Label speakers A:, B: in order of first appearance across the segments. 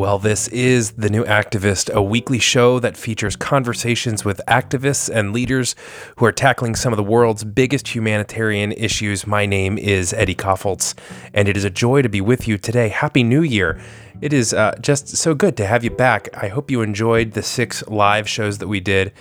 A: Well, this is The New Activist, a weekly show that features conversations with activists and leaders who are tackling some of the world's biggest humanitarian issues. My name is Eddie Kaufholz, and it is a joy to be with you today. Happy New Year! It is uh, just so good to have you back. I hope you enjoyed the six live shows that we did.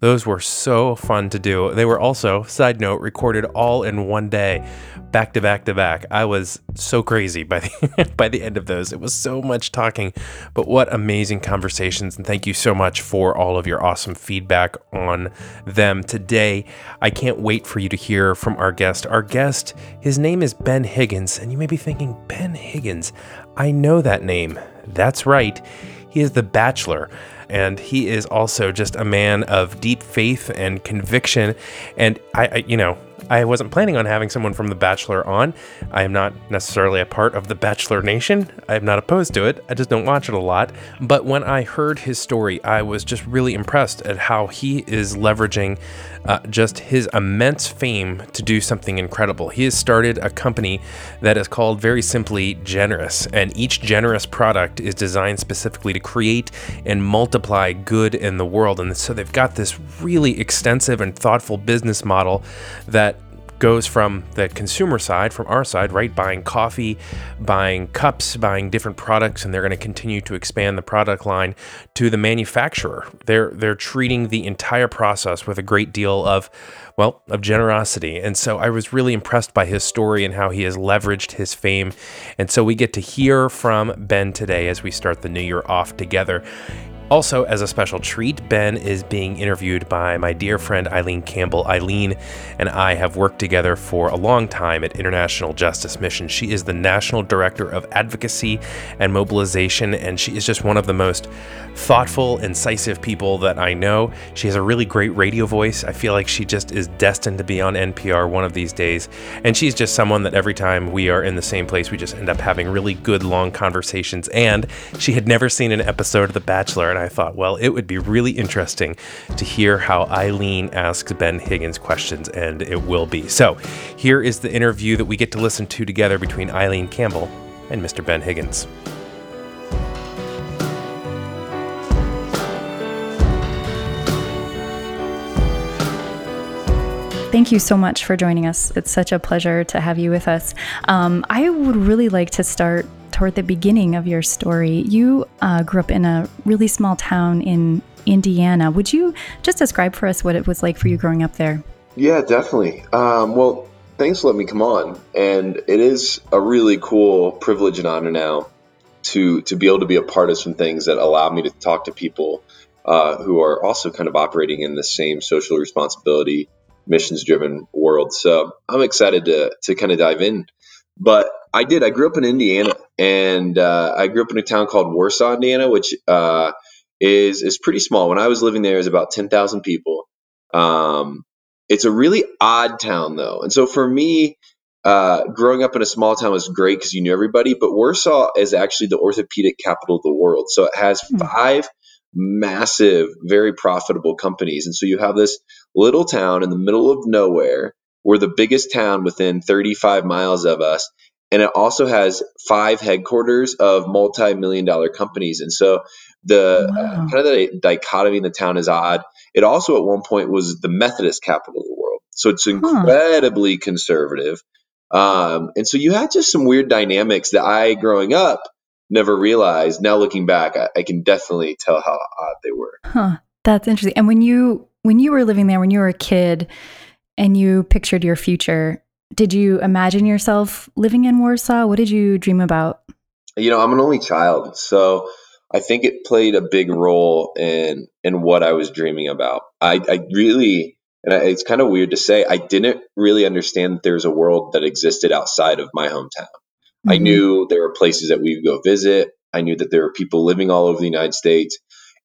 A: Those were so fun to do. They were also, side note, recorded all in one day, back to back to back. I was so crazy by the by the end of those. It was so much talking, but what amazing conversations! And thank you so much for all of your awesome feedback on them today. I can't wait for you to hear from our guest. Our guest, his name is Ben Higgins, and you may be thinking, Ben Higgins. I know that name. That's right. He is the Bachelor, and he is also just a man of deep faith and conviction. And I, I you know, I wasn't planning on having someone from The Bachelor on. I am not necessarily a part of The Bachelor Nation. I am not opposed to it. I just don't watch it a lot. But when I heard his story, I was just really impressed at how he is leveraging uh, just his immense fame to do something incredible. He has started a company that is called very simply Generous, and each Generous product is designed specifically to create and multiply good in the world. And so they've got this really extensive and thoughtful business model that goes from the consumer side, from our side, right? Buying coffee, buying cups, buying different products, and they're going to continue to expand the product line to the manufacturer. They're they're treating the entire process with a great deal of well, of generosity. And so I was really impressed by his story and how he has leveraged his fame. And so we get to hear from Ben today as we start the new year off together. Also, as a special treat, Ben is being interviewed by my dear friend Eileen Campbell. Eileen and I have worked together for a long time at International Justice Mission. She is the National Director of Advocacy and Mobilization, and she is just one of the most thoughtful, incisive people that I know. She has a really great radio voice. I feel like she just is destined to be on NPR one of these days. And she's just someone that every time we are in the same place, we just end up having really good, long conversations. And she had never seen an episode of The Bachelor and I thought, well, it would be really interesting to hear how Eileen asks Ben Higgins questions, and it will be. So, here is the interview that we get to listen to together between Eileen Campbell and Mr. Ben Higgins.
B: Thank you so much for joining us. It's such a pleasure to have you with us. Um, I would really like to start toward the beginning of your story. You uh, grew up in a really small town in Indiana. Would you just describe for us what it was like for you growing up there?
C: Yeah, definitely. Um, well, thanks for letting me come on. And it is a really cool privilege and honor now to to be able to be a part of some things that allow me to talk to people uh, who are also kind of operating in the same social responsibility, missions driven world. So I'm excited to to kind of dive in. But I did. I grew up in Indiana, and uh, I grew up in a town called Warsaw, Indiana, which uh, is is pretty small. When I was living there, it was about ten thousand people. Um, it's a really odd town, though, and so for me, uh, growing up in a small town was great because you knew everybody. But Warsaw is actually the orthopedic capital of the world, so it has hmm. five massive, very profitable companies, and so you have this little town in the middle of nowhere. We're the biggest town within 35 miles of us and it also has five headquarters of multi-million dollar companies. And so the wow. uh, kind of the dichotomy in the town is odd. It also at one point was the methodist capital of the world. So it's incredibly huh. conservative. Um, and so you had just some weird dynamics that i growing up never realized. Now looking back I, I can definitely tell how odd they were.
B: Huh. That's interesting. And when you when you were living there when you were a kid and you pictured your future did you imagine yourself living in Warsaw? What did you dream about?
C: You know, I'm an only child, so I think it played a big role in in what I was dreaming about. I, I really, and I, it's kind of weird to say, I didn't really understand that there's a world that existed outside of my hometown. Mm-hmm. I knew there were places that we would go visit. I knew that there were people living all over the United States.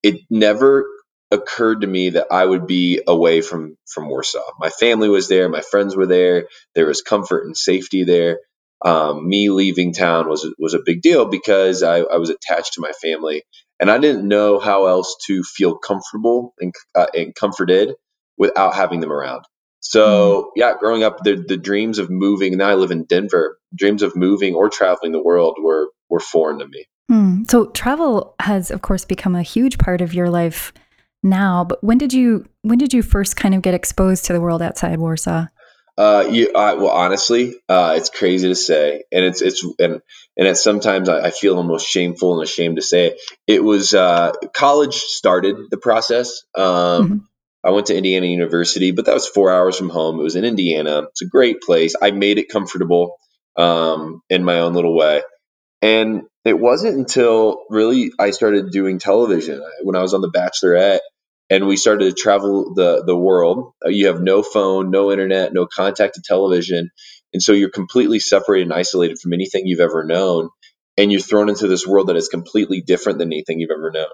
C: It never occurred to me that I would be away from from Warsaw. My family was there, my friends were there. There was comfort and safety there. Um, me leaving town was was a big deal because I, I, was attached to my family, and I didn't know how else to feel comfortable and, uh, and comforted without having them around. So mm-hmm. yeah, growing up, the the dreams of moving. Now I live in Denver. Dreams of moving or traveling the world were were foreign to me.
B: Hmm. So travel has, of course, become a huge part of your life now. But when did you when did you first kind of get exposed to the world outside Warsaw?
C: Uh, you, I, well, honestly, uh, it's crazy to say, and it's it's and and it's sometimes I, I feel almost shameful and ashamed to say it. It was uh, college started the process. Um, mm-hmm. I went to Indiana University, but that was four hours from home. It was in Indiana. It's a great place. I made it comfortable um, in my own little way, and it wasn't until really I started doing television when I was on The Bachelorette and we started to travel the the world. Uh, you have no phone, no internet, no contact to television, and so you're completely separated and isolated from anything you've ever known, and you're thrown into this world that is completely different than anything you've ever known.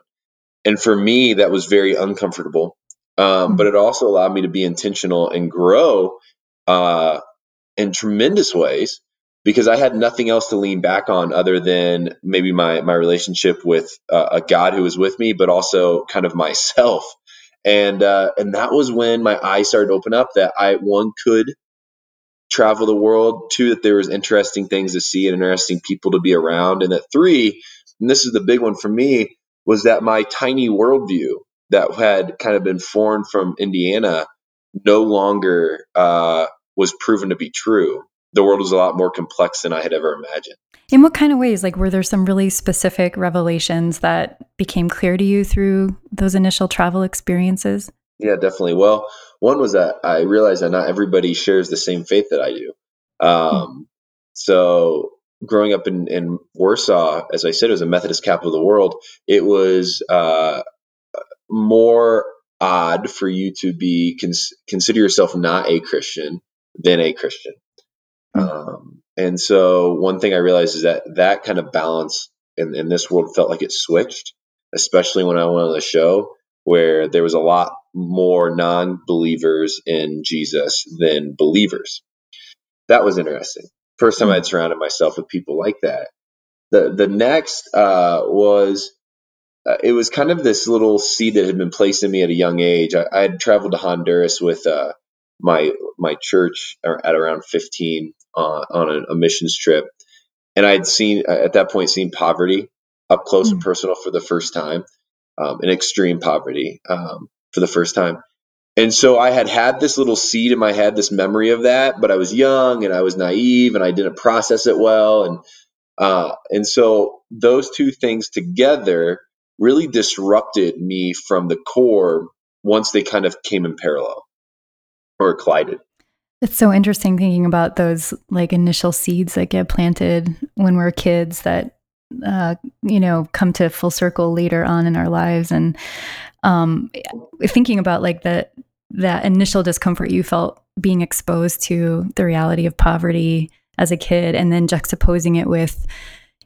C: And for me, that was very uncomfortable, um, but it also allowed me to be intentional and grow uh, in tremendous ways because I had nothing else to lean back on other than maybe my my relationship with uh, a God who was with me, but also kind of myself. And uh, and that was when my eyes started to open up that I one could travel the world, two that there was interesting things to see and interesting people to be around, and that three, and this is the big one for me, was that my tiny worldview that had kind of been formed from Indiana no longer uh, was proven to be true the world was a lot more complex than I had ever imagined.
B: In what kind of ways? Like, were there some really specific revelations that became clear to you through those initial travel experiences?
C: Yeah, definitely. Well, one was that I realized that not everybody shares the same faith that I do. Um, mm. So, growing up in, in, Warsaw, as I said, it was a Methodist capital of the world. It was uh, more odd for you to be cons- consider yourself not a Christian than a Christian. Um, and so one thing I realized is that that kind of balance in, in this world felt like it switched, especially when I went on the show where there was a lot more non-believers in Jesus than believers. That was interesting. First time I'd surrounded myself with people like that. The the next uh, was uh, it was kind of this little seed that had been placed in me at a young age. I, had traveled to Honduras with uh, my my church at around 15 uh, on a, a, missions trip, and I'd seen at that point seen poverty up close mm-hmm. and personal for the first time, um, in extreme poverty um, for the first time. And so I had had this little seed in my head, this memory of that, but I was young and I was naive and I didn't process it well, and uh, and so those two things together really disrupted me from the core once they kind of came in parallel or collided.
B: It's so interesting thinking about those like initial seeds that get planted when we're kids that uh, you know come to full circle later on in our lives, and um, thinking about like that that initial discomfort you felt being exposed to the reality of poverty as a kid, and then juxtaposing it with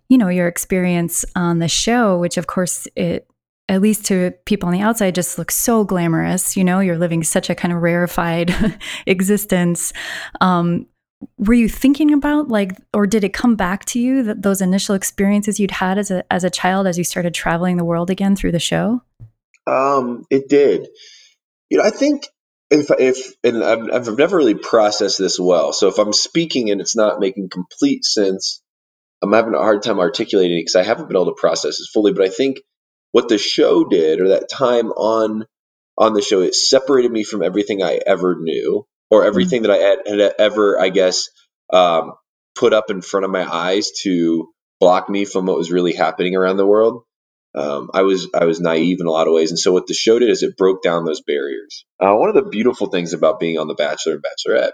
B: you know your experience on the show, which of course it at least to people on the outside, just looks so glamorous. You know, you're living such a kind of rarefied existence. Um, were you thinking about like, or did it come back to you that those initial experiences you'd had as a as a child as you started traveling the world again through the show?
C: Um, it did. You know, I think if if and I've, I've never really processed this well. So if I'm speaking and it's not making complete sense, I'm having a hard time articulating it because I haven't been able to process this fully. But I think what the show did or that time on on the show it separated me from everything i ever knew or mm-hmm. everything mm-hmm. that i had, had, ever i guess um, put up in front of my eyes to block me from what was really happening around the world um, i was i was naive in a lot of ways and so what the show did is it broke down those barriers uh, one of the beautiful things about being on the bachelor and bachelorette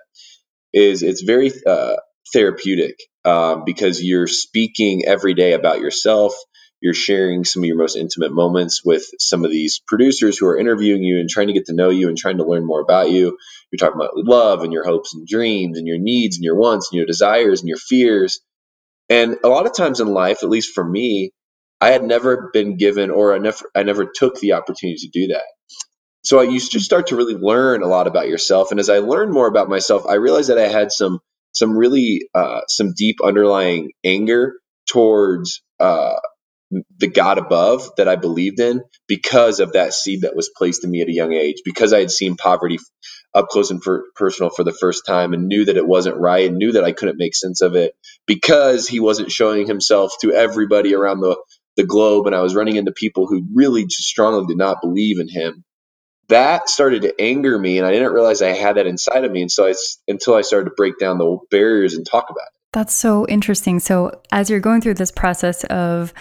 C: is it's very uh, therapeutic um, because you're speaking every day about yourself you're sharing some of your most intimate moments with some of these producers who are interviewing you and trying to get to know you and trying to learn more about you. You're talking about love and your hopes and dreams and your needs and your wants and your desires and your fears. And a lot of times in life, at least for me, I had never been given or I never I never took the opportunity to do that. So I used to start to really learn a lot about yourself. And as I learned more about myself, I realized that I had some some really uh, some deep underlying anger towards uh, the God above that I believed in because of that seed that was placed in me at a young age, because I had seen poverty up close and per- personal for the first time and knew that it wasn't right and knew that I couldn't make sense of it because he wasn't showing himself to everybody around the, the globe and I was running into people who really just strongly did not believe in him, that started to anger me. And I didn't realize I had that inside of me. And so I, until I started to break down the barriers and talk about it.
B: That's so interesting. So as you're going through this process of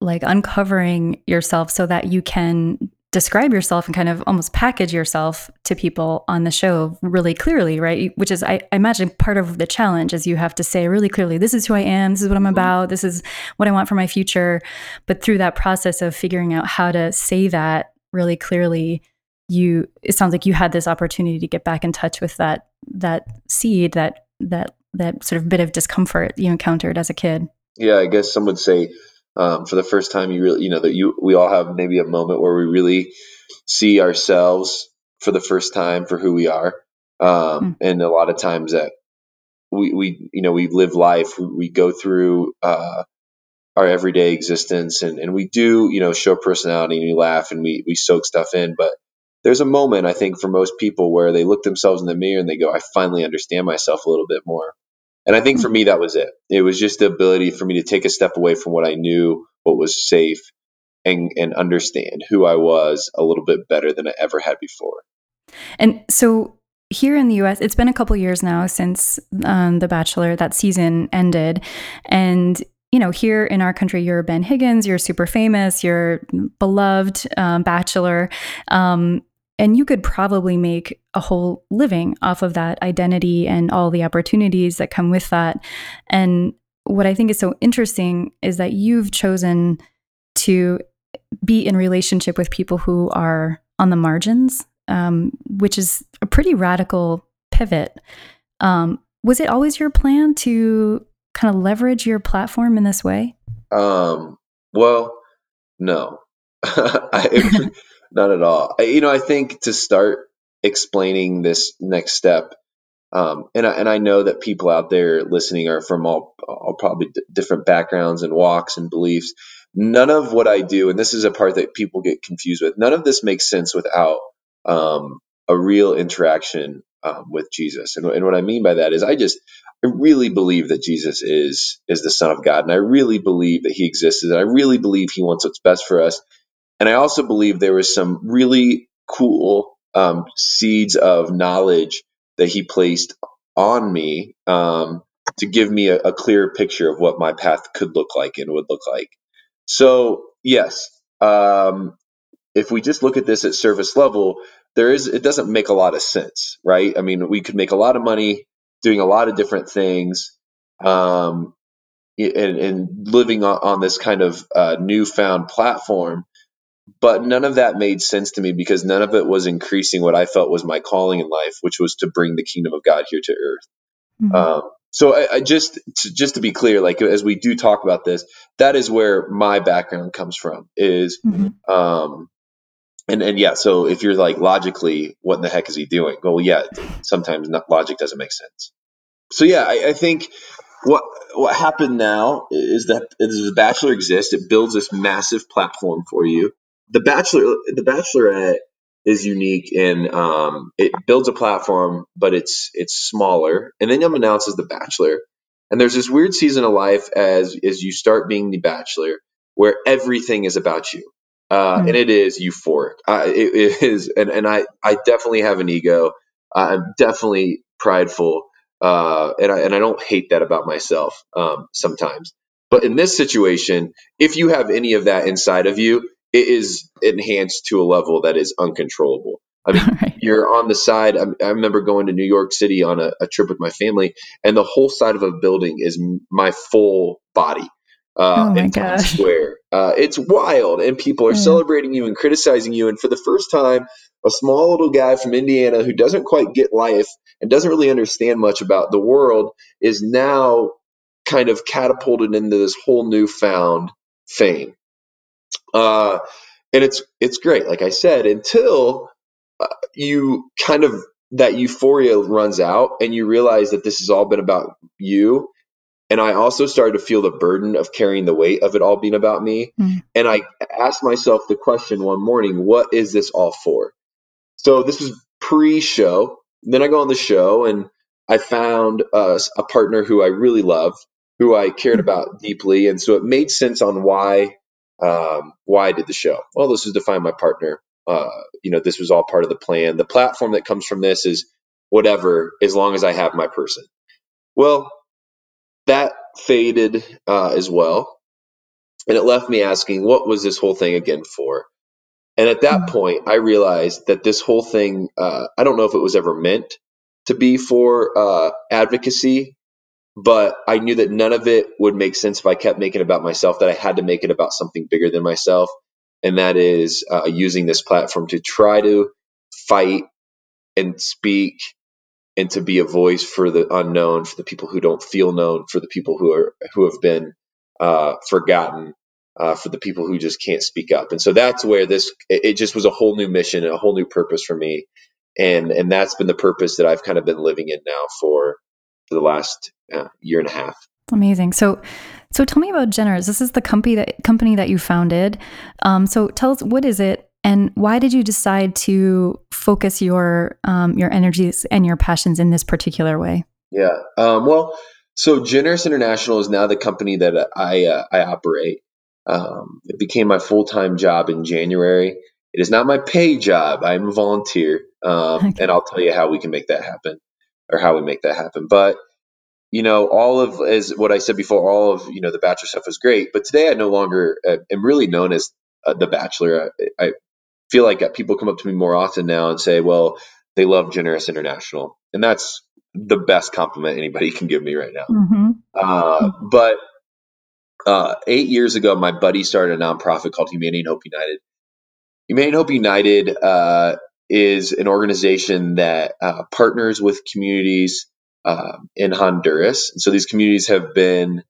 B: like uncovering yourself so that you can describe yourself and kind of almost package yourself to people on the show really clearly, right? Which is, I, I, imagine, part of the challenge is you have to say really clearly, this is who I am, this is what I'm mm-hmm. about, this is what I want for my future. But through that process of figuring out how to say that really clearly, you it sounds like you had this opportunity to get back in touch with that that seed that that that sort of bit of discomfort you encountered as a kid.
C: Yeah, I guess some would say um, for the first time you really you know that you we all have maybe a moment where we really see ourselves for the first time for who we are. Um, mm. and a lot of times that we we you know we live life we, we go through uh, our everyday existence and, and we do you know show personality and we laugh and we we soak stuff in. But there's a moment I think for most people where they look themselves in the mirror and they go I finally understand myself a little bit more and I think for me, that was it. It was just the ability for me to take a step away from what I knew, what was safe, and, and understand who I was a little bit better than I ever had before.
B: And so here in the US, it's been a couple years now since um, The Bachelor, that season ended. And you know, here in our country, you're Ben Higgins, you're super famous, you're beloved um, bachelor. Um, and you could probably make a whole living off of that identity and all the opportunities that come with that. And what I think is so interesting is that you've chosen to be in relationship with people who are on the margins, um, which is a pretty radical pivot. Um, was it always your plan to kind of leverage your platform in this way?
C: Um, well, no. I, not at all. I, you know, I think to start explaining this next step, um, and I, and I know that people out there listening are from all, all probably d- different backgrounds and walks and beliefs. None of what I do, and this is a part that people get confused with. None of this makes sense without um, a real interaction um, with Jesus. And, and what I mean by that is, I just I really believe that Jesus is is the Son of God, and I really believe that He exists, and I really believe He wants what's best for us. And I also believe there was some really cool um, seeds of knowledge that he placed on me um, to give me a, a clear picture of what my path could look like and would look like. So, yes, um, if we just look at this at service level, there is it doesn't make a lot of sense, right? I mean, we could make a lot of money doing a lot of different things, um, and, and living on, on, this kind of uh, newfound platform but none of that made sense to me because none of it was increasing what I felt was my calling in life, which was to bring the kingdom of God here to earth. Mm-hmm. Um, so I, I just to, just to be clear, like as we do talk about this, that is where my background comes from. Is mm-hmm. um, and and yeah. So if you're like logically, what in the heck is he doing? Well, yeah. Sometimes not, logic doesn't make sense. So yeah, I, I think what what happened now is that the Bachelor exists, it builds this massive platform for you the Bachelor, the Bachelorette is unique in um, it builds a platform, but it's it's smaller, and then as the Bachelor. And there's this weird season of life as as you start being the Bachelor, where everything is about you, uh, mm-hmm. and it is euphoric. Uh, it, it is, and and I I definitely have an ego. I'm definitely prideful, uh, and I and I don't hate that about myself um, sometimes. But in this situation, if you have any of that inside of you, it is enhanced to a level that is uncontrollable. I mean, right. you're on the side. I, I, remember going to New York City on a, a, trip with my family, and the whole side of a building is my full body uh,
B: oh in Times
C: Square. Uh, it's wild, and people are yeah. celebrating you and criticizing you. And for the first time, a small little guy from Indiana who doesn't quite get life and doesn't really understand much about the world is now kind of catapulted into this whole newfound fame. Uh, and it's it's great, like I said, until uh, you kind of that euphoria runs out and you realize that this has all been about you. And I also started to feel the burden of carrying the weight of it all being about me. Mm. And I asked myself the question one morning, what is this all for? So this was pre-show. Then I go on the show and I found uh, a partner who I really loved, who I cared mm. about deeply, and so it made sense on why Um, why I did the show? Well, this was to find my partner. Uh, you know, this was all part of the plan. The platform that comes from this is whatever, as long as I have my person. Well, that faded uh, as well. And it left me asking, what was this whole thing again for? And at that mm-hmm. point, I realized that this whole thing, uh, I don't know if it was ever meant to be for uh, advocacy, but I knew that none of it would make sense if I kept making it about myself, that I had to make it about something bigger than myself. And that is uh, using this platform to try to fight and speak and to be a voice for the unknown, for the people who don't feel known, for the people who are who have been uh, forgotten, uh, for the people who just can't speak up. And so that's where this it, it just was a whole new mission and a whole new purpose for me, and and that's been the purpose that I've kind of been living in now for for the last uh, year and a half.
B: Amazing. So, so tell me about Generous. This is the company that company that you founded. Um, so tell us what is it, and why did you decide to focus your um, your energies and your passions in this particular way?
C: Yeah. Um, well, so Generous International is now the company that I uh, I operate. Um, it became my full time job in January. It is not my pay job. I'm a volunteer, um, okay. and I'll tell you how we can make that happen, or how we make that happen. But you know, all of as what I said before, all of you know the Bachelor stuff was great. But today, I no longer uh, am really known as uh, the Bachelor. I, I feel like people come up to me more often now and say, well, they love Generous International. And that's the best compliment anybody can give me right now. Mm-hmm. Uh, but uh, eight years ago, my buddy started a nonprofit called Humanity and Hope United. Humanity and Hope United uh, is an organization that uh, partners with communities um, in Honduras. And so these communities have been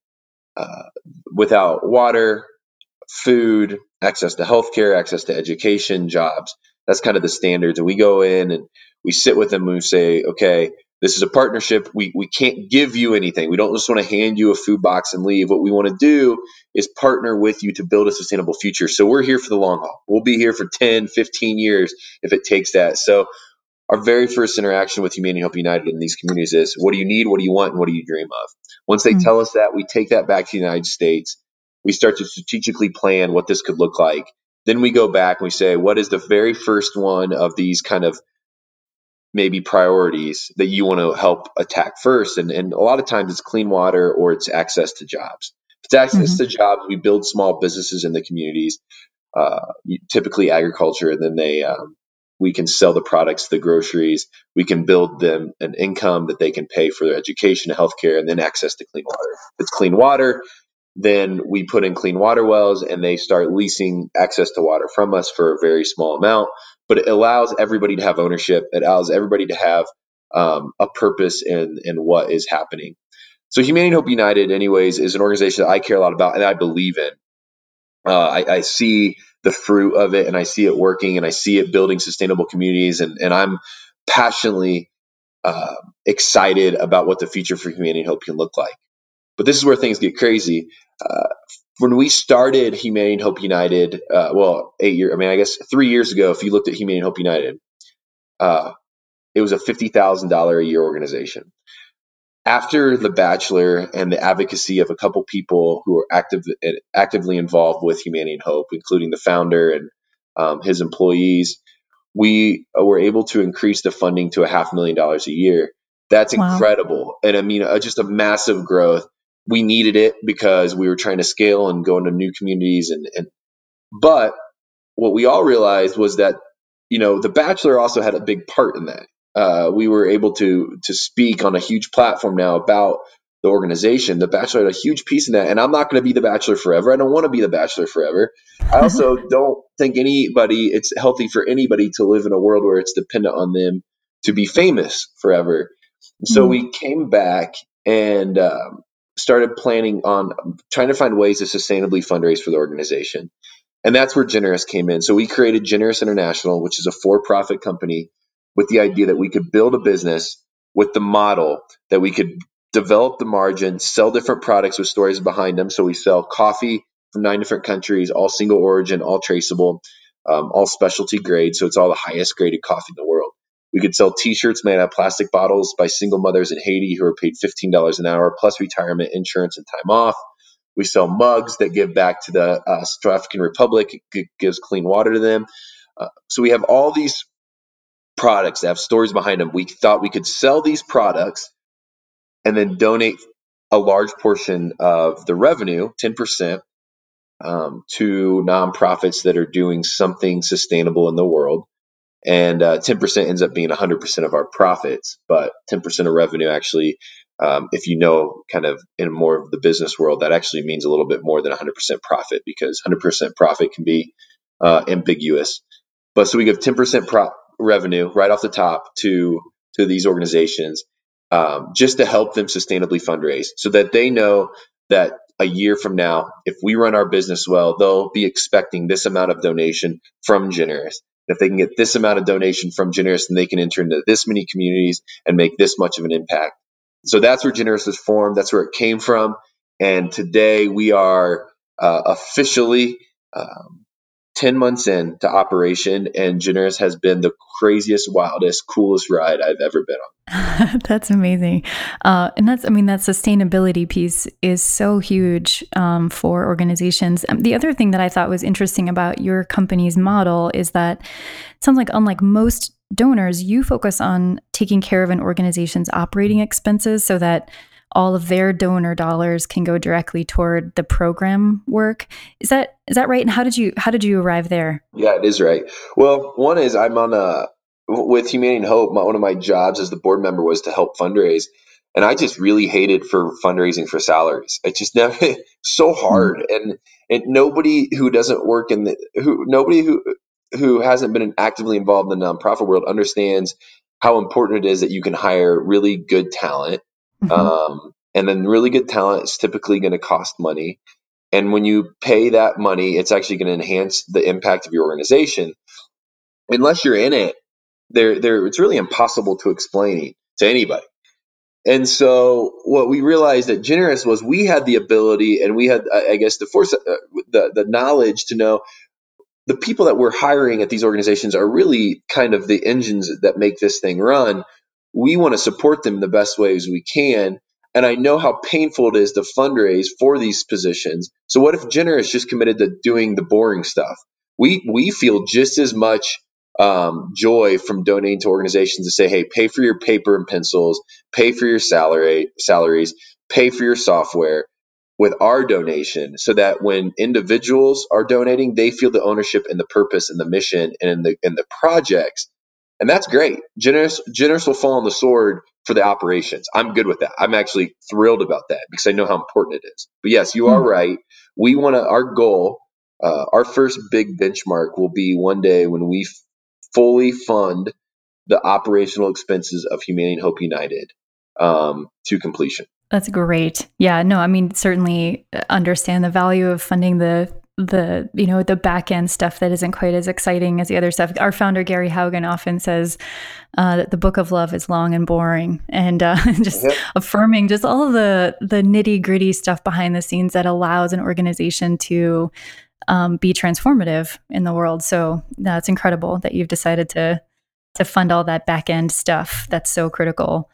C: uh, without water, food, access to healthcare, access to education, jobs. That's kind of the standards. And we go in and we sit with them and we say, okay, this is a partnership. We, we can't give you anything. We don't just want to hand you a food box and leave. What we want to do is partner with you to build a sustainable future. So we're here for the long haul. We'll be here for 10, 15 years if it takes that. So our very first interaction with Humanity Hope United in these communities is what do you need, what do you want, and what do you dream of? Once they mm-hmm. tell us that, we take that back to the United States we start to strategically plan what this could look like. Then we go back and we say, what is the very first one of these kind of maybe priorities that you want to help attack first? And, and a lot of times it's clean water or it's access to jobs. If it's access mm-hmm. to jobs, we build small businesses in the communities, uh, typically agriculture, and then they um, we can sell the products the groceries. We can build them an income that they can pay for their education, healthcare, and then access to clean water. If it's clean water, then we put in clean water wells and they start leasing access to water from us for a very small amount. But it allows everybody to have ownership. It allows everybody to have um, a purpose in, in what is happening. So Humanity Hope United, anyways, is an organization that I care a lot about and I believe in. Uh, I, I, see the fruit of it and I see it working and I see it building sustainable communities and, and I'm passionately uh, excited about what the future for Humanity Hope can look like. But this is where things get crazy. Uh, when we started Humanity and Hope United, uh, well, eight years, I mean, I guess three years ago, if you looked at Humanity and Hope United, uh, it was a $50,000 a year organization. After The Bachelor and the advocacy of a couple people who are active, actively involved with Humanity and Hope, including the founder and um, his employees, we were able to increase the funding to a half million dollars a year. That's wow. incredible. And I mean, uh, just a massive growth we needed it because we were trying to scale and go into new communities and, and but what we all realized was that you know the bachelor also had a big part in that. Uh, we were able to to speak on a huge platform now about the organization. The bachelor had a huge piece in that and i'm not going to be the bachelor forever. I don't want to be the bachelor forever. I also don't think anybody it's healthy for anybody to live in a world where it's dependent on them to be famous forever. So mm-hmm. we came back and um, started planning on trying to find ways to sustainably fundraise for the organization. And that's where Generous came in. So we created Generous International, which is a for profit company with the idea that we could build a business with the model that we could develop the margin, sell different products with stories behind them. So we sell coffee from nine different countries, all single origin, all traceable, um, all specialty grade. So it's all the highest graded coffee in the world. We could sell T-shirts made out of plastic bottles by single mothers in Haiti who are paid $15 an hour plus retirement insurance and time off. We sell mugs that give back to the uh, Central African Republic, it gives clean water to them. Uh, so we have all these products that have stories behind them. We thought we could sell these products and then donate a large portion of the revenue, 10%, um, to nonprofits that are doing something sustainable in the world. And uh, 10% ends up being 100% of our profits, but 10% of revenue actually, um, if you know kind of in more of the business world, that actually means a little bit more than 100% profit because 100% profit can be uh, ambiguous. But so we give 10% pro- revenue right off the top to to these organizations um, just to help them sustainably fundraise so that they know that a year from now, if we run our business well, they'll be expecting this amount of donation from Generous. If they can get this amount of donation from Generous, then they can enter into this many communities and make this much of an impact. So that's where Generous was formed. That's where it came from. And today we are uh, officially um, 10 months into operation, and Generous has been the craziest, wildest, coolest ride I've ever been
B: on. that's amazing. Uh, and that's, I mean, that sustainability piece is so huge um, for organizations. Um, the other thing that I thought was interesting about your company's model is that it sounds like, unlike most donors, you focus on taking care of an organization's operating expenses so that all of their donor dollars can go directly toward the program work. Is that is that right? And how did you how did you arrive there?
C: Yeah, it is right. Well, one is I'm on a with Humanity and Hope. My, one of my jobs as the board member was to help fundraise, and I just really hated for fundraising for salaries. It just never so hard, mm-hmm. and and nobody who doesn't work in the who nobody who who hasn't been actively involved in the nonprofit world understands how important it is that you can hire really good talent Mm-hmm. Um, and then really good talent is typically going to cost money. And when you pay that money, it's actually going to enhance the impact of your organization. Unless you're in it, there, there, it's really impossible to explain to anybody. And so what we realized at Generous was we had the ability and we had, I guess, the force, uh, the, the knowledge to know the people that we're hiring at these organizations are really kind of the engines that make this thing run we want to support them the best ways we can. And I know how painful it is to fundraise for these positions. So what if Generous just committed to doing the boring stuff? We we feel just as much um, joy from donating to organizations to say, hey, pay for your paper and pencils, pay for your salary salaries, pay for your software with our donation so that when individuals are donating, they feel the ownership and the purpose and the mission and the and the projects and that's great. Generous, generous will fall on the sword for the operations. I'm good with that. I'm actually thrilled about that because I know how important it is. But yes, you are hmm. right. We want to. Our goal, uh, our first big benchmark will be one day when we f- fully fund the operational expenses of and Hope United um, to completion.
B: That's great. Yeah, no, I mean certainly understand the value of funding the the you know the back end stuff that isn't quite as exciting as the other stuff. Our founder Gary Haugen often says uh, that the book of love is long and boring, and uh, just yep. affirming just all the the nitty gritty stuff behind the scenes that allows an organization to um, be transformative in the world. So that's incredible that you've decided to to fund all that back end stuff. That's so critical.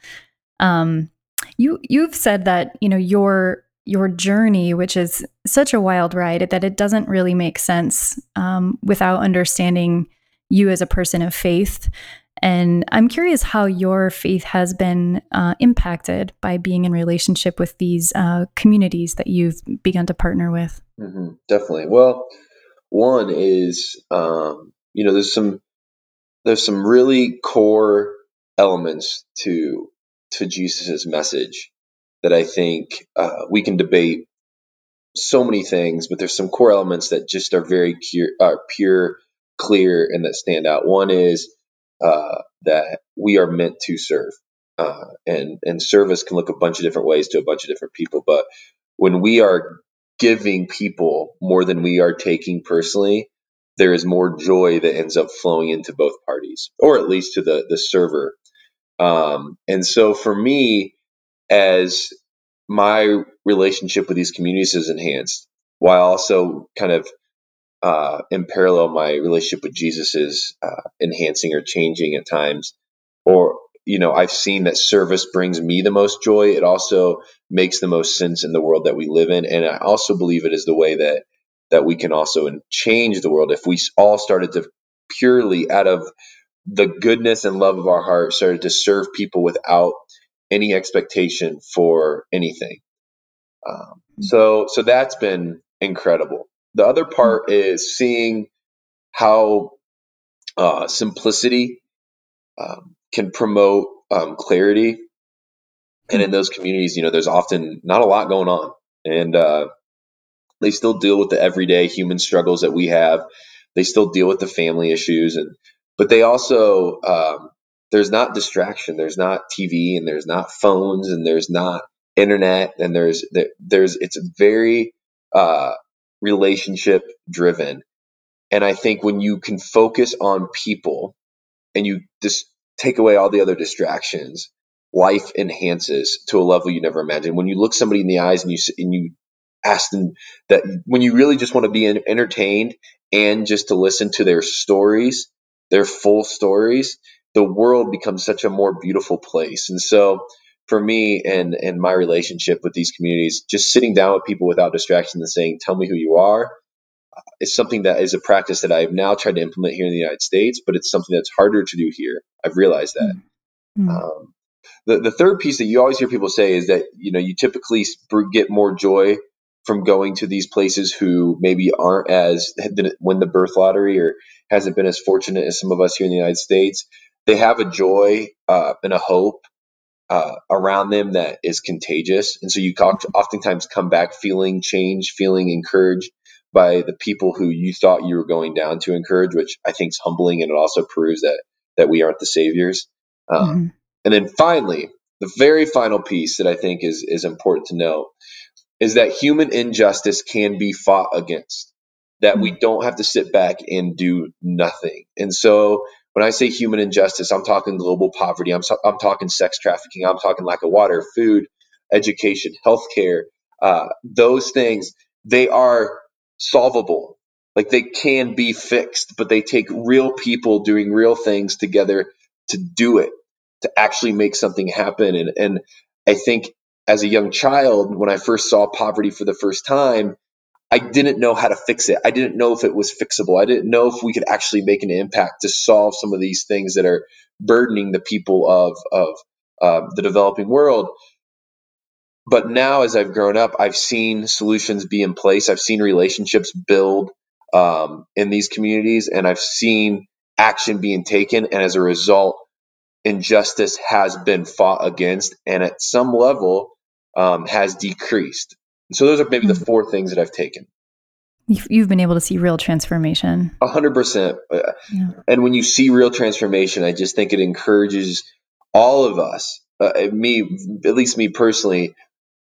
B: Um, you you've said that you know your your journey, which is such a wild ride that it doesn't really make sense um, without understanding you as a person of faith. And I'm curious how your faith has been uh, impacted by being in relationship with these uh, communities that you've begun to partner with.
C: Mm-hmm, definitely. Well, one is, um, you know, there's some there's some really core elements to to Jesus's message that I think uh, we can debate so many things, but there's some core elements that just are very pure, are pure, clear, and that stand out. One is uh, that we are meant to serve, uh, and and service can look a bunch of different ways to a bunch of different people. But when we are giving people more than we are taking personally, there is more joy that ends up flowing into both parties, or at least to the the server. Um, and so for me, as my relationship with these communities is enhanced, while also kind of uh, in parallel, my relationship with Jesus is uh, enhancing or changing at times, or you know, I've seen that service brings me the most joy. It also makes the most sense in the world that we live in, and I also believe it is the way that that we can also change the world. If we all started to purely out of the goodness and love of our heart started to serve people without any expectation for anything. Um, so so that's been incredible. The other part is seeing how uh, simplicity um, can promote um, clarity. And in those communities, you know, there's often not a lot going on, and uh, they still deal with the everyday human struggles that we have. They still deal with the family issues, and but they also um, there's not distraction. There's not TV, and there's not phones, and there's not internet, and there's there's it's very uh, relationship driven. And I think when you can focus on people and you just take away all the other distractions, life enhances to a level you never imagined. When you look somebody in the eyes and you and you ask them that when you really just want to be entertained and just to listen to their stories, their full stories, the world becomes such a more beautiful place. And so for me and and my relationship with these communities, just sitting down with people without distraction and saying, "Tell me who you are," is something that is a practice that I've now tried to implement here in the United States, but it's something that's harder to do here. I've realized that. Mm-hmm. Um, the, the third piece that you always hear people say is that you know you typically get more joy from going to these places who maybe aren't as didn't win the birth lottery or hasn't been as fortunate as some of us here in the United States. They have a joy uh, and a hope uh, around them that is contagious, and so you oftentimes come back feeling changed, feeling encouraged by the people who you thought you were going down to encourage, which I think is humbling, and it also proves that that we aren't the saviors. Um, mm-hmm. And then finally, the very final piece that I think is is important to know is that human injustice can be fought against. That we mm-hmm. don't have to sit back and do nothing. And so when I say human injustice, I'm talking global poverty. I'm, I'm talking sex trafficking. I'm talking lack of water, food, education, healthcare. Uh, those things, they are solvable. Like they can be fixed, but they take real people doing real things together to do it, to actually make something happen. And, and I think as a young child, when I first saw poverty for the first time, I didn't know how to fix it. I didn't know if it was fixable. I didn't know if we could actually make an impact to solve some of these things that are burdening the people of of uh, the developing world. But now, as I've grown up, I've seen solutions be in place. I've seen relationships build um, in these communities, and I've seen action being taken. And as a result, injustice has been fought against, and at some level, um, has decreased. So those are maybe the hmm. four things that I've taken.
B: You've been able to see real transformation.
C: A hundred percent. Uh, and when you see real transformation, I just think it encourages all of us, uh, me, at least me personally,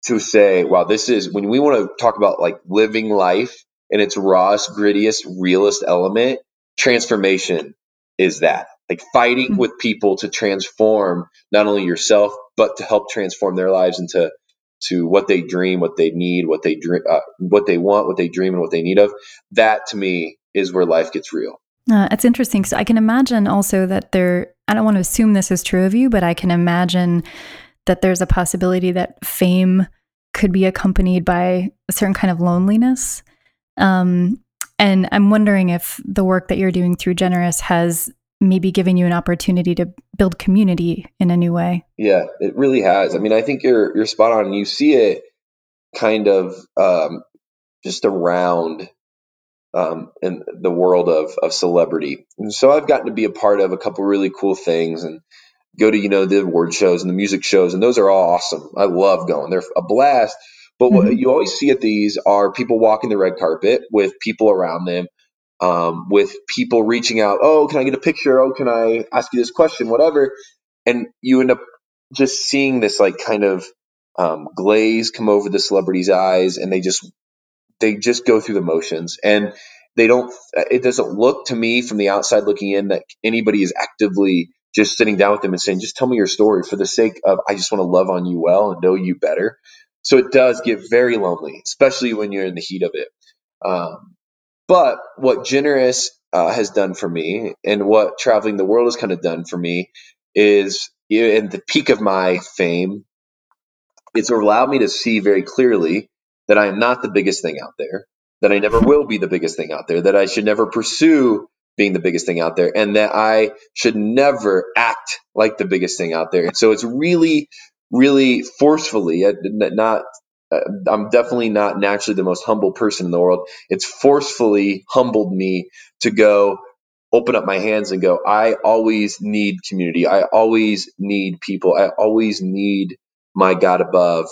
C: to say, wow, this is when we want to talk about like living life in its rawest, grittiest, realest element, transformation is that. Like fighting mm-hmm. with people to transform not only yourself, but to help transform their lives into to what they dream, what they need, what they dream, uh, what they want, what they dream, and what they need of. That to me is where life gets real.
B: Uh, it's interesting. So I can imagine also that there. I don't want to assume this is true of you, but I can imagine that there's a possibility that fame could be accompanied by a certain kind of loneliness. Um, and I'm wondering if the work that you're doing through Generous has maybe giving you an opportunity to build community in a new way.
C: Yeah, it really has. I mean, I think you're you're spot on. You see it kind of um, just around um, in the world of of celebrity. And so I've gotten to be a part of a couple really cool things and go to you know the award shows and the music shows, and those are all awesome. I love going; they're a blast. But what mm-hmm. you always see at these are people walking the red carpet with people around them, um, with people reaching out. Oh, can I get a picture? Oh, can I ask you this question? Whatever, and you end up just seeing this like kind of um, glaze come over the celebrity's eyes, and they just they just go through the motions and they don't it doesn't look to me from the outside looking in that anybody is actively just sitting down with them and saying, just tell me your story for the sake of, I just want to love on you well and know you better. So it does get very lonely, especially when you're in the heat of it. Um, but what Generous uh, has done for me and what traveling the world has kind of done for me is in the peak of my fame, it's allowed me to see very clearly that I am not the biggest thing out there, that I never will be the biggest thing out there, that I should never pursue being the biggest thing out there, and that I should never act like the biggest thing out there. And so it's really, really forcefully, uh, not, uh, I'm definitely not naturally the most humble person in the world. It's forcefully humbled me to go open up my hands and go, I always need community. I always need people. I always need my God above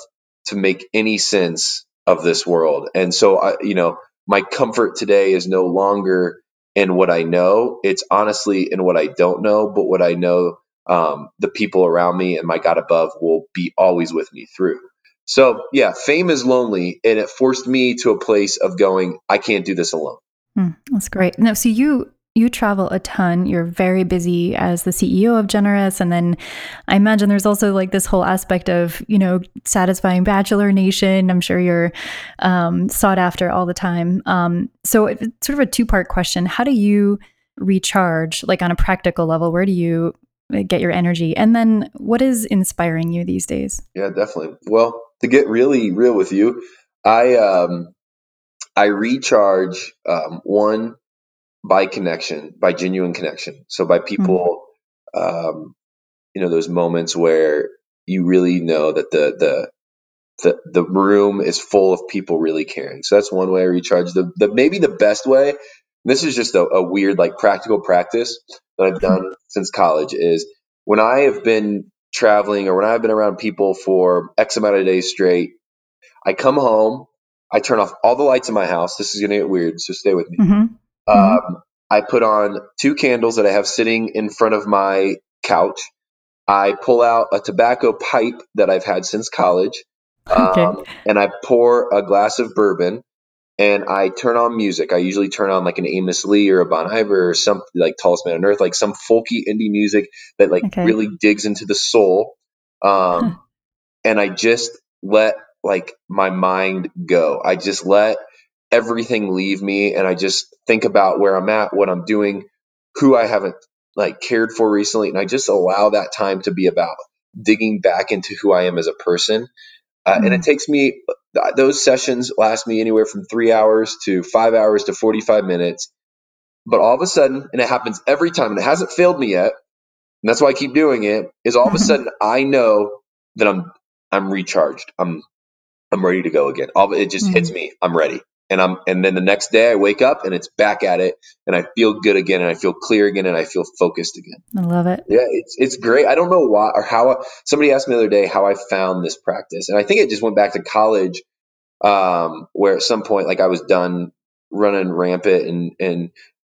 C: to make any sense of this world. And so, I, you know, my comfort today is no longer in what I know. It's honestly in what I don't know, but what I know, um, the people around me and my God above will be always with me through. So, yeah, fame is lonely, and it forced me to a place of going, I can't do this alone.
B: Mm, that's great. Now, so you you travel a ton. You're very busy as the CEO of Generous. And then I imagine there's also like this whole aspect of, you know, satisfying Bachelor Nation. I'm sure you're um, sought after all the time. Um, so it's sort of a two part question. How do you recharge, like on a practical level? Where do you uh, get your energy? And then what is inspiring you these days?
C: Yeah, definitely. Well, to get really real with you, I, um, I recharge um, one by connection, by genuine connection. So by people, mm-hmm. um, you know, those moments where you really know that the the the the room is full of people really caring. So that's one way I recharge. The the maybe the best way. This is just a, a weird like practical practice that I've done since college is when I have been traveling or when I've been around people for X amount of days straight. I come home, I turn off all the lights in my house. This is gonna get weird, so stay with me. Mm-hmm. Mm-hmm. Um, I put on two candles that I have sitting in front of my couch. I pull out a tobacco pipe that I've had since college. Okay. Um, and I pour a glass of bourbon and I turn on music. I usually turn on like an Amos Lee or a Bon Iver or some like Tallest Man on Earth, like some folky indie music that like okay. really digs into the soul. Um, huh. And I just let like my mind go. I just let everything leave me and I just think about where I'm at, what I'm doing, who I haven't like cared for recently, and I just allow that time to be about digging back into who I am as a person. Uh, mm-hmm. And it mm. takes me those sessions last me anywhere from three hours to five hours to 45 minutes. But all of a sudden, and it happens every time, and it hasn't failed me yet, and that's why I keep doing it. Is all of a mm-hmm. sudden I know that I'm I'm recharged. I'm I'm ready to go again. All it just mm-hmm. hits me. I'm ready and I'm and then the next day I wake up and it's back at it and I feel good again and I feel clear again and I feel focused again.
B: I love it.
C: Yeah, it's it's great. I don't know why or how I, somebody asked me the other day how I found this practice and I think it just went back to college um, where at some point like I was done running rampant and and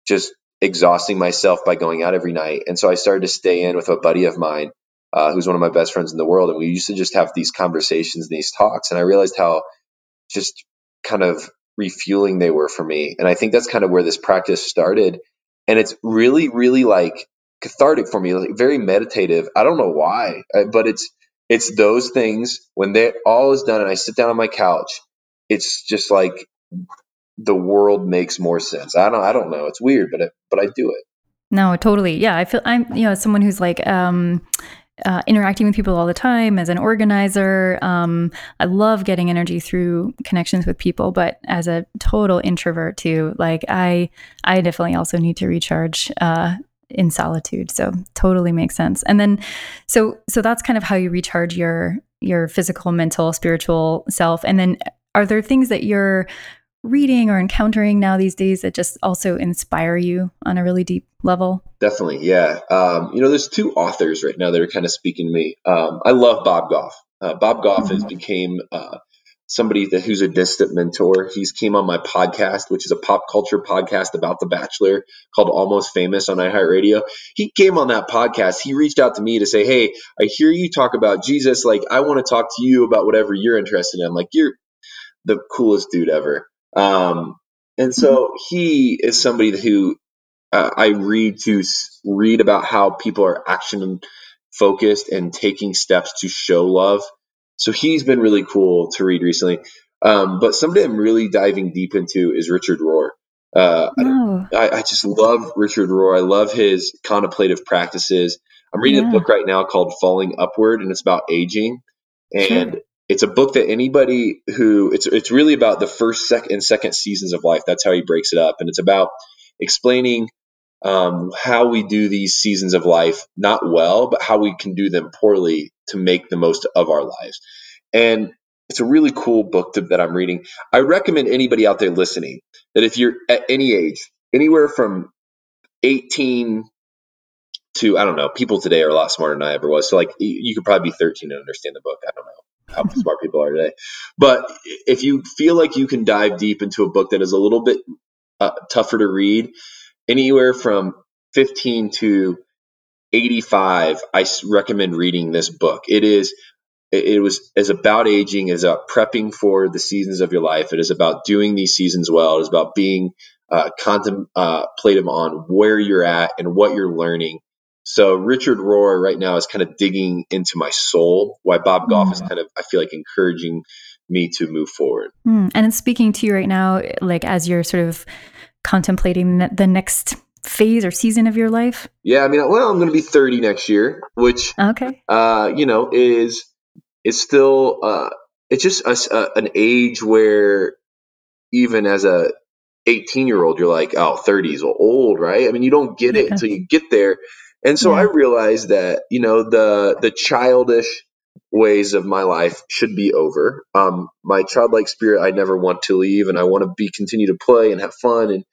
C: just exhausting myself by going out every night and so I started to stay in with a buddy of mine uh, who's one of my best friends in the world and we used to just have these conversations and these talks and I realized how just kind of refueling they were for me. And I think that's kind of where this practice started. And it's really, really like cathartic for me, like very meditative. I don't know why, uh, but it's it's those things when they all is done and I sit down on my couch. It's just like the world makes more sense. I don't I don't know. It's weird, but it, but I do it.
B: No, totally. Yeah, I feel I'm you know someone who's like um uh, interacting with people all the time as an organizer. Um, I love getting energy through connections with people, but as a total introvert too, like I, I definitely also need to recharge uh, in solitude. So totally makes sense. And then, so so that's kind of how you recharge your your physical, mental, spiritual self. And then, are there things that you're reading or encountering now these days that just also inspire you on a really deep level?
C: Definitely, yeah. Um, you know, there's two authors right now that are kind of speaking to me. Um, I love Bob Goff. Uh, Bob Goff mm-hmm. has became uh, somebody that who's a distant mentor. He's came on my podcast, which is a pop culture podcast about The Bachelor called Almost Famous on iHeartRadio. He came on that podcast. He reached out to me to say, "Hey, I hear you talk about Jesus. Like, I want to talk to you about whatever you're interested in." I'm like, "You're the coolest dude ever." Um, and so mm-hmm. he is somebody who uh, I read to read about how people are action focused and taking steps to show love. So he's been really cool to read recently. Um, but somebody I'm really diving deep into is Richard Rohr. Uh, I, I, just love Richard Rohr. I love his contemplative practices. I'm reading yeah. a book right now called Falling Upward, and it's about aging. And sure. It's a book that anybody who it's it's really about the first, second, and second seasons of life. That's how he breaks it up, and it's about explaining um, how we do these seasons of life not well, but how we can do them poorly to make the most of our lives. And it's a really cool book to, that I'm reading. I recommend anybody out there listening that if you're at any age, anywhere from 18 to I don't know, people today are a lot smarter than I ever was. So like you could probably be 13 and understand the book. I don't know how smart people are today. But if you feel like you can dive deep into a book that is a little bit uh, tougher to read, anywhere from 15 to 85, I recommend reading this book. It is it was as about aging as about prepping for the seasons of your life. It is about doing these seasons well. It is about being uh, contemplative on where you're at and what you're learning. So Richard Rohr right now is kind of digging into my soul. Why Bob Goff mm. is kind of I feel like encouraging me to move forward.
B: Mm. And it's speaking to you right now, like as you're sort of contemplating the next phase or season of your life?
C: Yeah, I mean, well, I'm going to be 30 next year, which, okay, uh, you know, is is still uh, it's just a, a, an age where even as a 18 year old, you're like, oh, 30 is old, right? I mean, you don't get it until you get there. And so yeah. I realized that you know the the childish ways of my life should be over. Um, my childlike spirit, I never want to leave, and I want to be continue to play and have fun and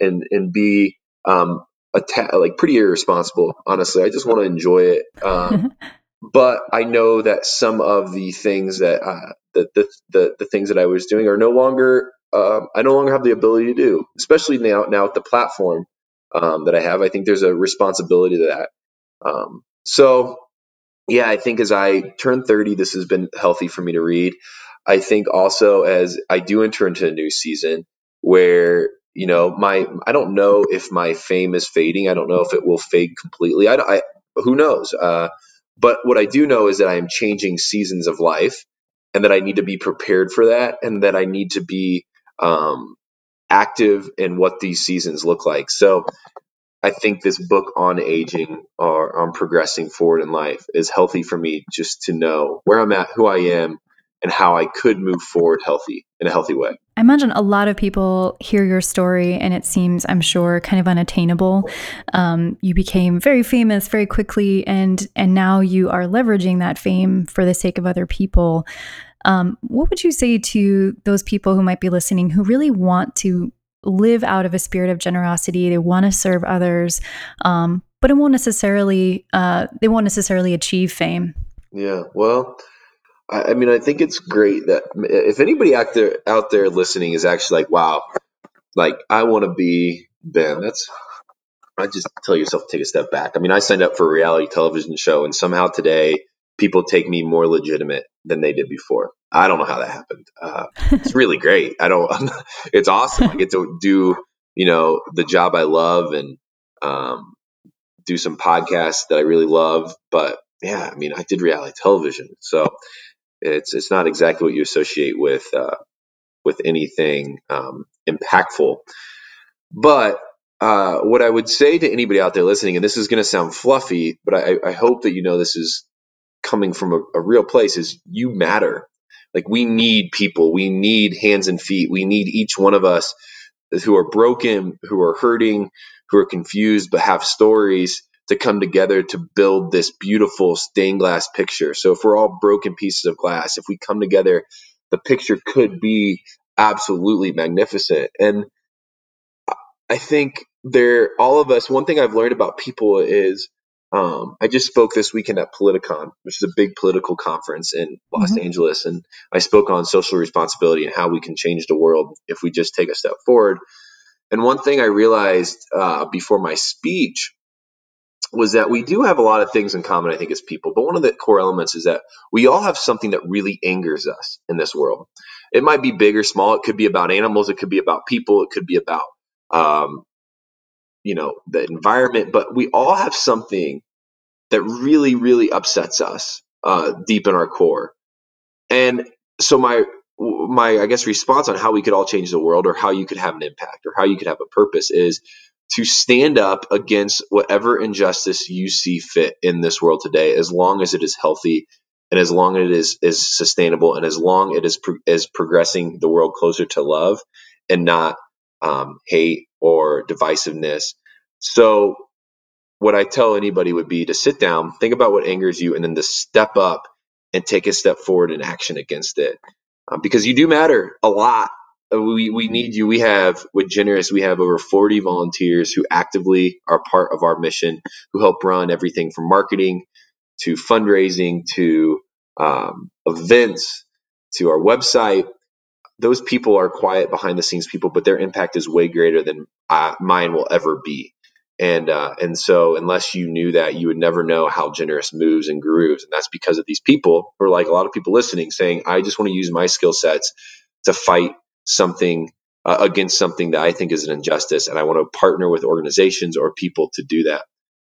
C: and and be um, like pretty irresponsible. Honestly, I just want to enjoy it. Um, but I know that some of the things that uh, the, the, the the things that I was doing are no longer. Um, I no longer have the ability to do, especially now now with the platform um, that I have. I think there's a responsibility to that. Um, so yeah, I think as I turn 30, this has been healthy for me to read. I think also as I do enter into a new season where, you know, my, I don't know if my fame is fading. I don't know if it will fade completely. I, I who knows? Uh, but what I do know is that I am changing seasons of life and that I need to be prepared for that and that I need to be um, active in what these seasons look like. So I think this book on aging or on progressing forward in life is healthy for me just to know where I'm at, who I am, and how I could move forward healthy in a healthy way.
B: I imagine a lot of people hear your story and it seems, I'm sure, kind of unattainable. Um, you became very famous very quickly, and and now you are leveraging that fame for the sake of other people. Um, what would you say to those people who might be listening who really want to live out of a spirit of generosity. They want to serve others, um, but it won't necessarily uh, they won't necessarily achieve fame.
C: Yeah, well, I, mean, I think it's great that if anybody out there out there listening is actually like, wow, like I want to be Ben. That's I just tell yourself to take a step back. I mean, I signed up for a reality television show, and somehow today people take me more legitimate than they did before. I don't know how that happened. Uh, it's really great. I don't. it's awesome. I get to do you know the job I love and um, do some podcasts that I really love. But yeah, I mean, I did reality television, so it's it's not exactly what you associate with uh, with anything um, impactful. But uh, what I would say to anybody out there listening, and this is going to sound fluffy, but I, I, hope that you know this is coming from a, a real place, is you matter. Like we need people, we need hands and feet, we need each one of us who are broken, who are hurting, who are confused, but have stories to come together to build this beautiful stained glass picture. So if we're all broken pieces of glass, if we come together, the picture could be absolutely magnificent. And I think there, all of us, one thing I've learned about people is um, I just spoke this weekend at Politicon, which is a big political conference in Los mm-hmm. Angeles, and I spoke on social responsibility and how we can change the world if we just take a step forward. And one thing I realized uh, before my speech was that we do have a lot of things in common, I think, as people. But one of the core elements is that we all have something that really angers us in this world. It might be big or small. It could be about animals. It could be about people. It could be about um, you know the environment but we all have something that really really upsets us uh, deep in our core. And so my my i guess response on how we could all change the world or how you could have an impact or how you could have a purpose is to stand up against whatever injustice you see fit in this world today, as long as it is healthy and as long as it is is sustainable and as long it is pro- is progressing the world closer to love and not um, hate or divisiveness. So, what I tell anybody would be to sit down, think about what angers you, and then to step up and take a step forward in action against it, um, because you do matter a lot uh, we, we need you. We have with Generous, we have over 40 volunteers who actively are part of our mission, who help run everything from marketing to fundraising to um, events to our website. Those people are quiet behind the scenes people, but their impact is way greater than uh, mine will ever be. And uh, and so unless you knew that, you would never know how generous moves and grooves. And that's because of these people, or like a lot of people listening, saying, "I just want to use my skill sets to fight something uh, against something that I think is an injustice, and I want to partner with organizations or people to do that.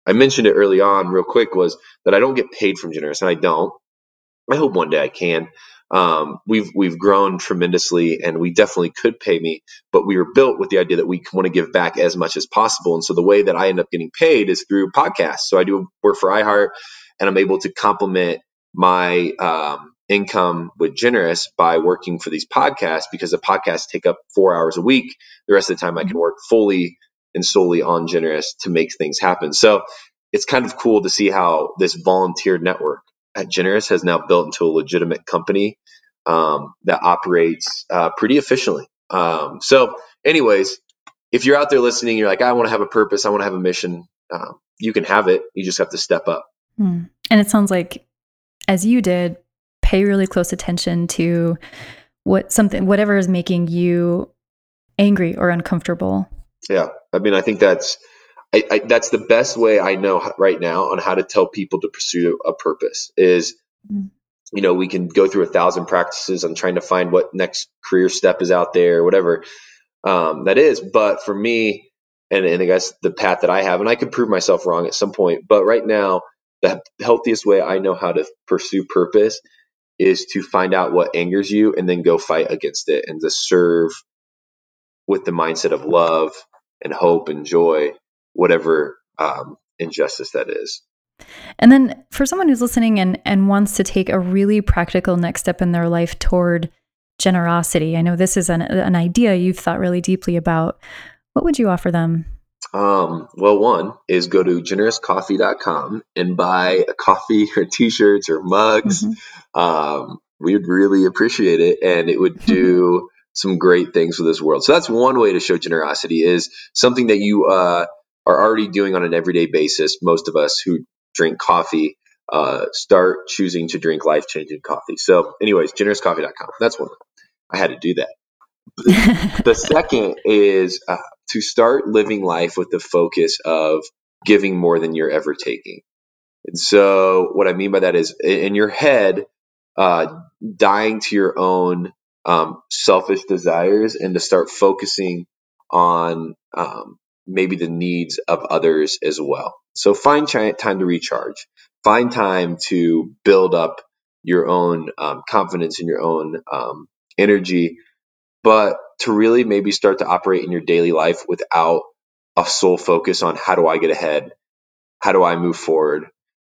C: I mentioned it early on, real quick, was that I don't get paid from Generous, and I don't. I hope one day I can. Um, we've we've grown tremendously, and we definitely could pay me, but we were built with the idea that we want to give back as much as possible. And so the way that I end up getting paid is through podcasts. So I do work for iHeart, and I'm able to complement my um, income with Generous by working for these podcasts because the podcasts take up four hours a week. The rest of the time, I can mm-hmm. work fully and solely on Generous to make things happen. So it's kind of cool to see how this volunteer network at Generous has now built into a legitimate company um, that operates uh, pretty efficiently. Um, so, anyways, if you're out there listening, you're like, I want to have a purpose, I want to have a mission. Uh, you can have it. You just have to step up.
B: Mm. And it sounds like, as you did, pay really close attention to what something whatever is making you angry or uncomfortable.
C: Yeah, I mean, I think that's I, I, that's the best way I know right now on how to tell people to pursue a purpose is. You know, we can go through a thousand practices on trying to find what next career step is out there, whatever um, that is. But for me, and, and I guess the path that I have, and I could prove myself wrong at some point, but right now, the healthiest way I know how to pursue purpose is to find out what angers you and then go fight against it and to serve with the mindset of love and hope and joy, whatever um, injustice that is.
B: And then for someone who's listening and, and wants to take a really practical next step in their life toward generosity, I know this is an, an idea you've thought really deeply about. What would you offer them?
C: Um, well, one is go to generouscoffee.com and buy a coffee or t-shirts or mugs. Mm-hmm. Um, we would really appreciate it and it would do some great things for this world. So that's one way to show generosity is something that you, uh, are already doing on an everyday basis. Most of us who drink coffee, uh, start choosing to drink life changing coffee. So anyways, generouscoffee.com. That's one. I had to do that. the second is uh, to start living life with the focus of giving more than you're ever taking. And so, what I mean by that is in your head, uh, dying to your own um, selfish desires and to start focusing on um, maybe the needs of others as well. So, find time to recharge, find time to build up your own um, confidence in your own um, energy but to really maybe start to operate in your daily life without a sole focus on how do I get ahead? How do I move forward?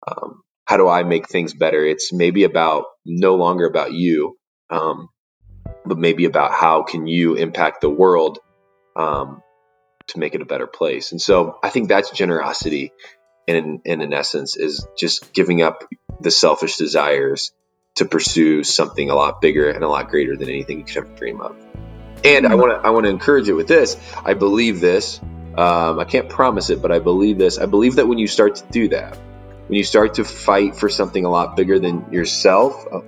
C: Um, how do I make things better? It's maybe about no longer about you, um, but maybe about how can you impact the world um, to make it a better place. And so I think that's generosity in, in, in essence is just giving up the selfish desires to pursue something a lot bigger and a lot greater than anything you could ever dream of. And I want to I want to encourage it with this. I believe this. Um, I can't promise it, but I believe this. I believe that when you start to do that, when you start to fight for something a lot bigger than yourself, uh,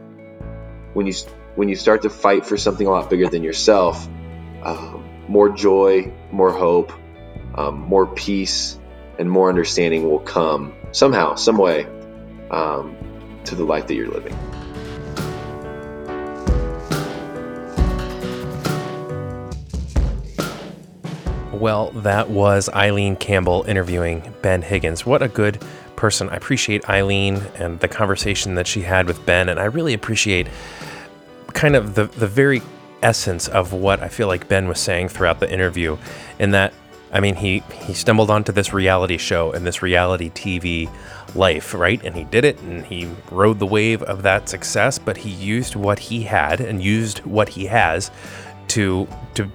C: when you when you start to fight for something a lot bigger than yourself, um, more joy, more hope, um, more peace, and more understanding will come somehow, some way, um, to the life that you're living.
A: Well, that was Eileen Campbell interviewing Ben Higgins. What a good person. I appreciate Eileen and the conversation that she had with Ben, and I really appreciate kind of the, the very essence of what I feel like Ben was saying throughout the interview, in that I mean, he he stumbled onto this reality show and this reality TV life, right? And he did it and he rode the wave of that success, but he used what he had and used what he has to to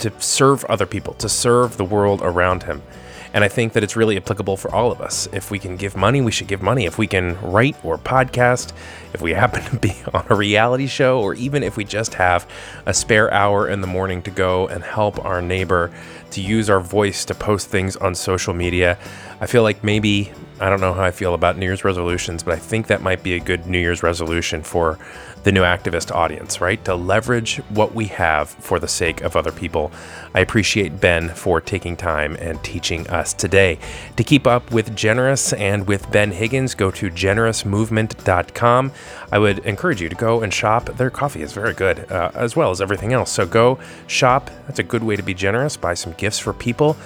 A: to serve other people, to serve the world around him. And I think that it's really applicable for all of us. If we can give money, we should give money. If we can write or podcast, if we happen to be on a reality show, or even if we just have a spare hour in the morning to go and help our neighbor, to use our voice to post things on social media, I feel like maybe, I don't know how I feel about New Year's resolutions, but I think that might be a good New Year's resolution for the new activist audience, right? To leverage what we have for the sake of other people. I appreciate Ben for taking time and teaching us today. To keep up with Generous and with Ben Higgins, go to generousmovement.com. I would encourage you to go and shop. Their coffee is very good, uh, as well as everything else. So go shop. That's a good way to be generous. Buy some gifts for people.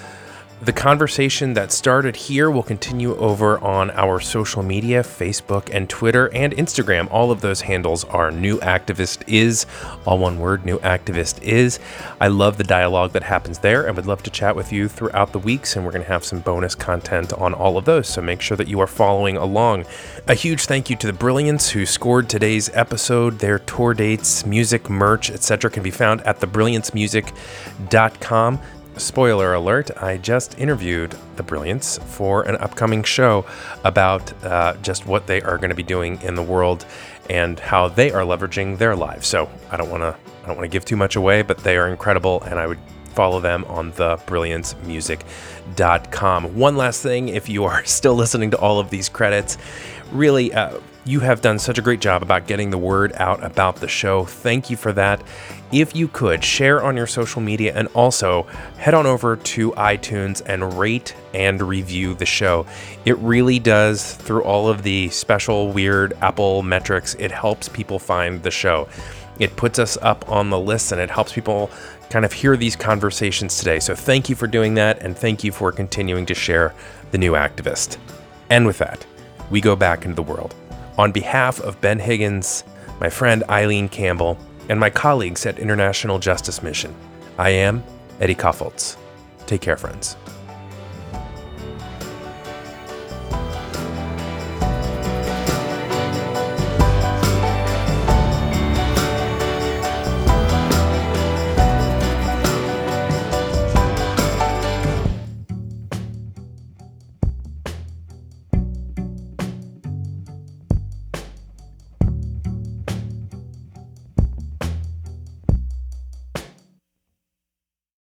A: The conversation that started here will continue over on our social media Facebook and Twitter and Instagram. All of those handles are New Activist Is, all one word, New Activist Is. I love the dialogue that happens there and would love to chat with you throughout the weeks. And we're going to have some bonus content on all of those. So make sure that you are following along. A huge thank you to the Brilliance who scored today's episode. Their tour dates, music, merch, etc. can be found at thebrilliancemusic.com. Spoiler alert, I just interviewed the Brilliance for an upcoming show about uh, just what they are going to be doing in the world and how they are leveraging their lives. So I don't want to I don't want to give too much away, but they are incredible and I would follow them on thebrilliancemusic.com. One last thing, if you are still listening to all of these credits, really uh, you have done such a great job about getting the word out about the show. Thank you for that. If you could share on your social media and also head on over to iTunes and rate and review the show. It really does, through all of the special, weird Apple metrics, it helps people find the show. It puts us up on the list and it helps people kind of hear these conversations today. So thank you for doing that and thank you for continuing to share the new activist. And with that, we go back into the world. On behalf of Ben Higgins, my friend Eileen Campbell, and my colleagues at International Justice Mission, I am Eddie Kaufholz. Take care, friends.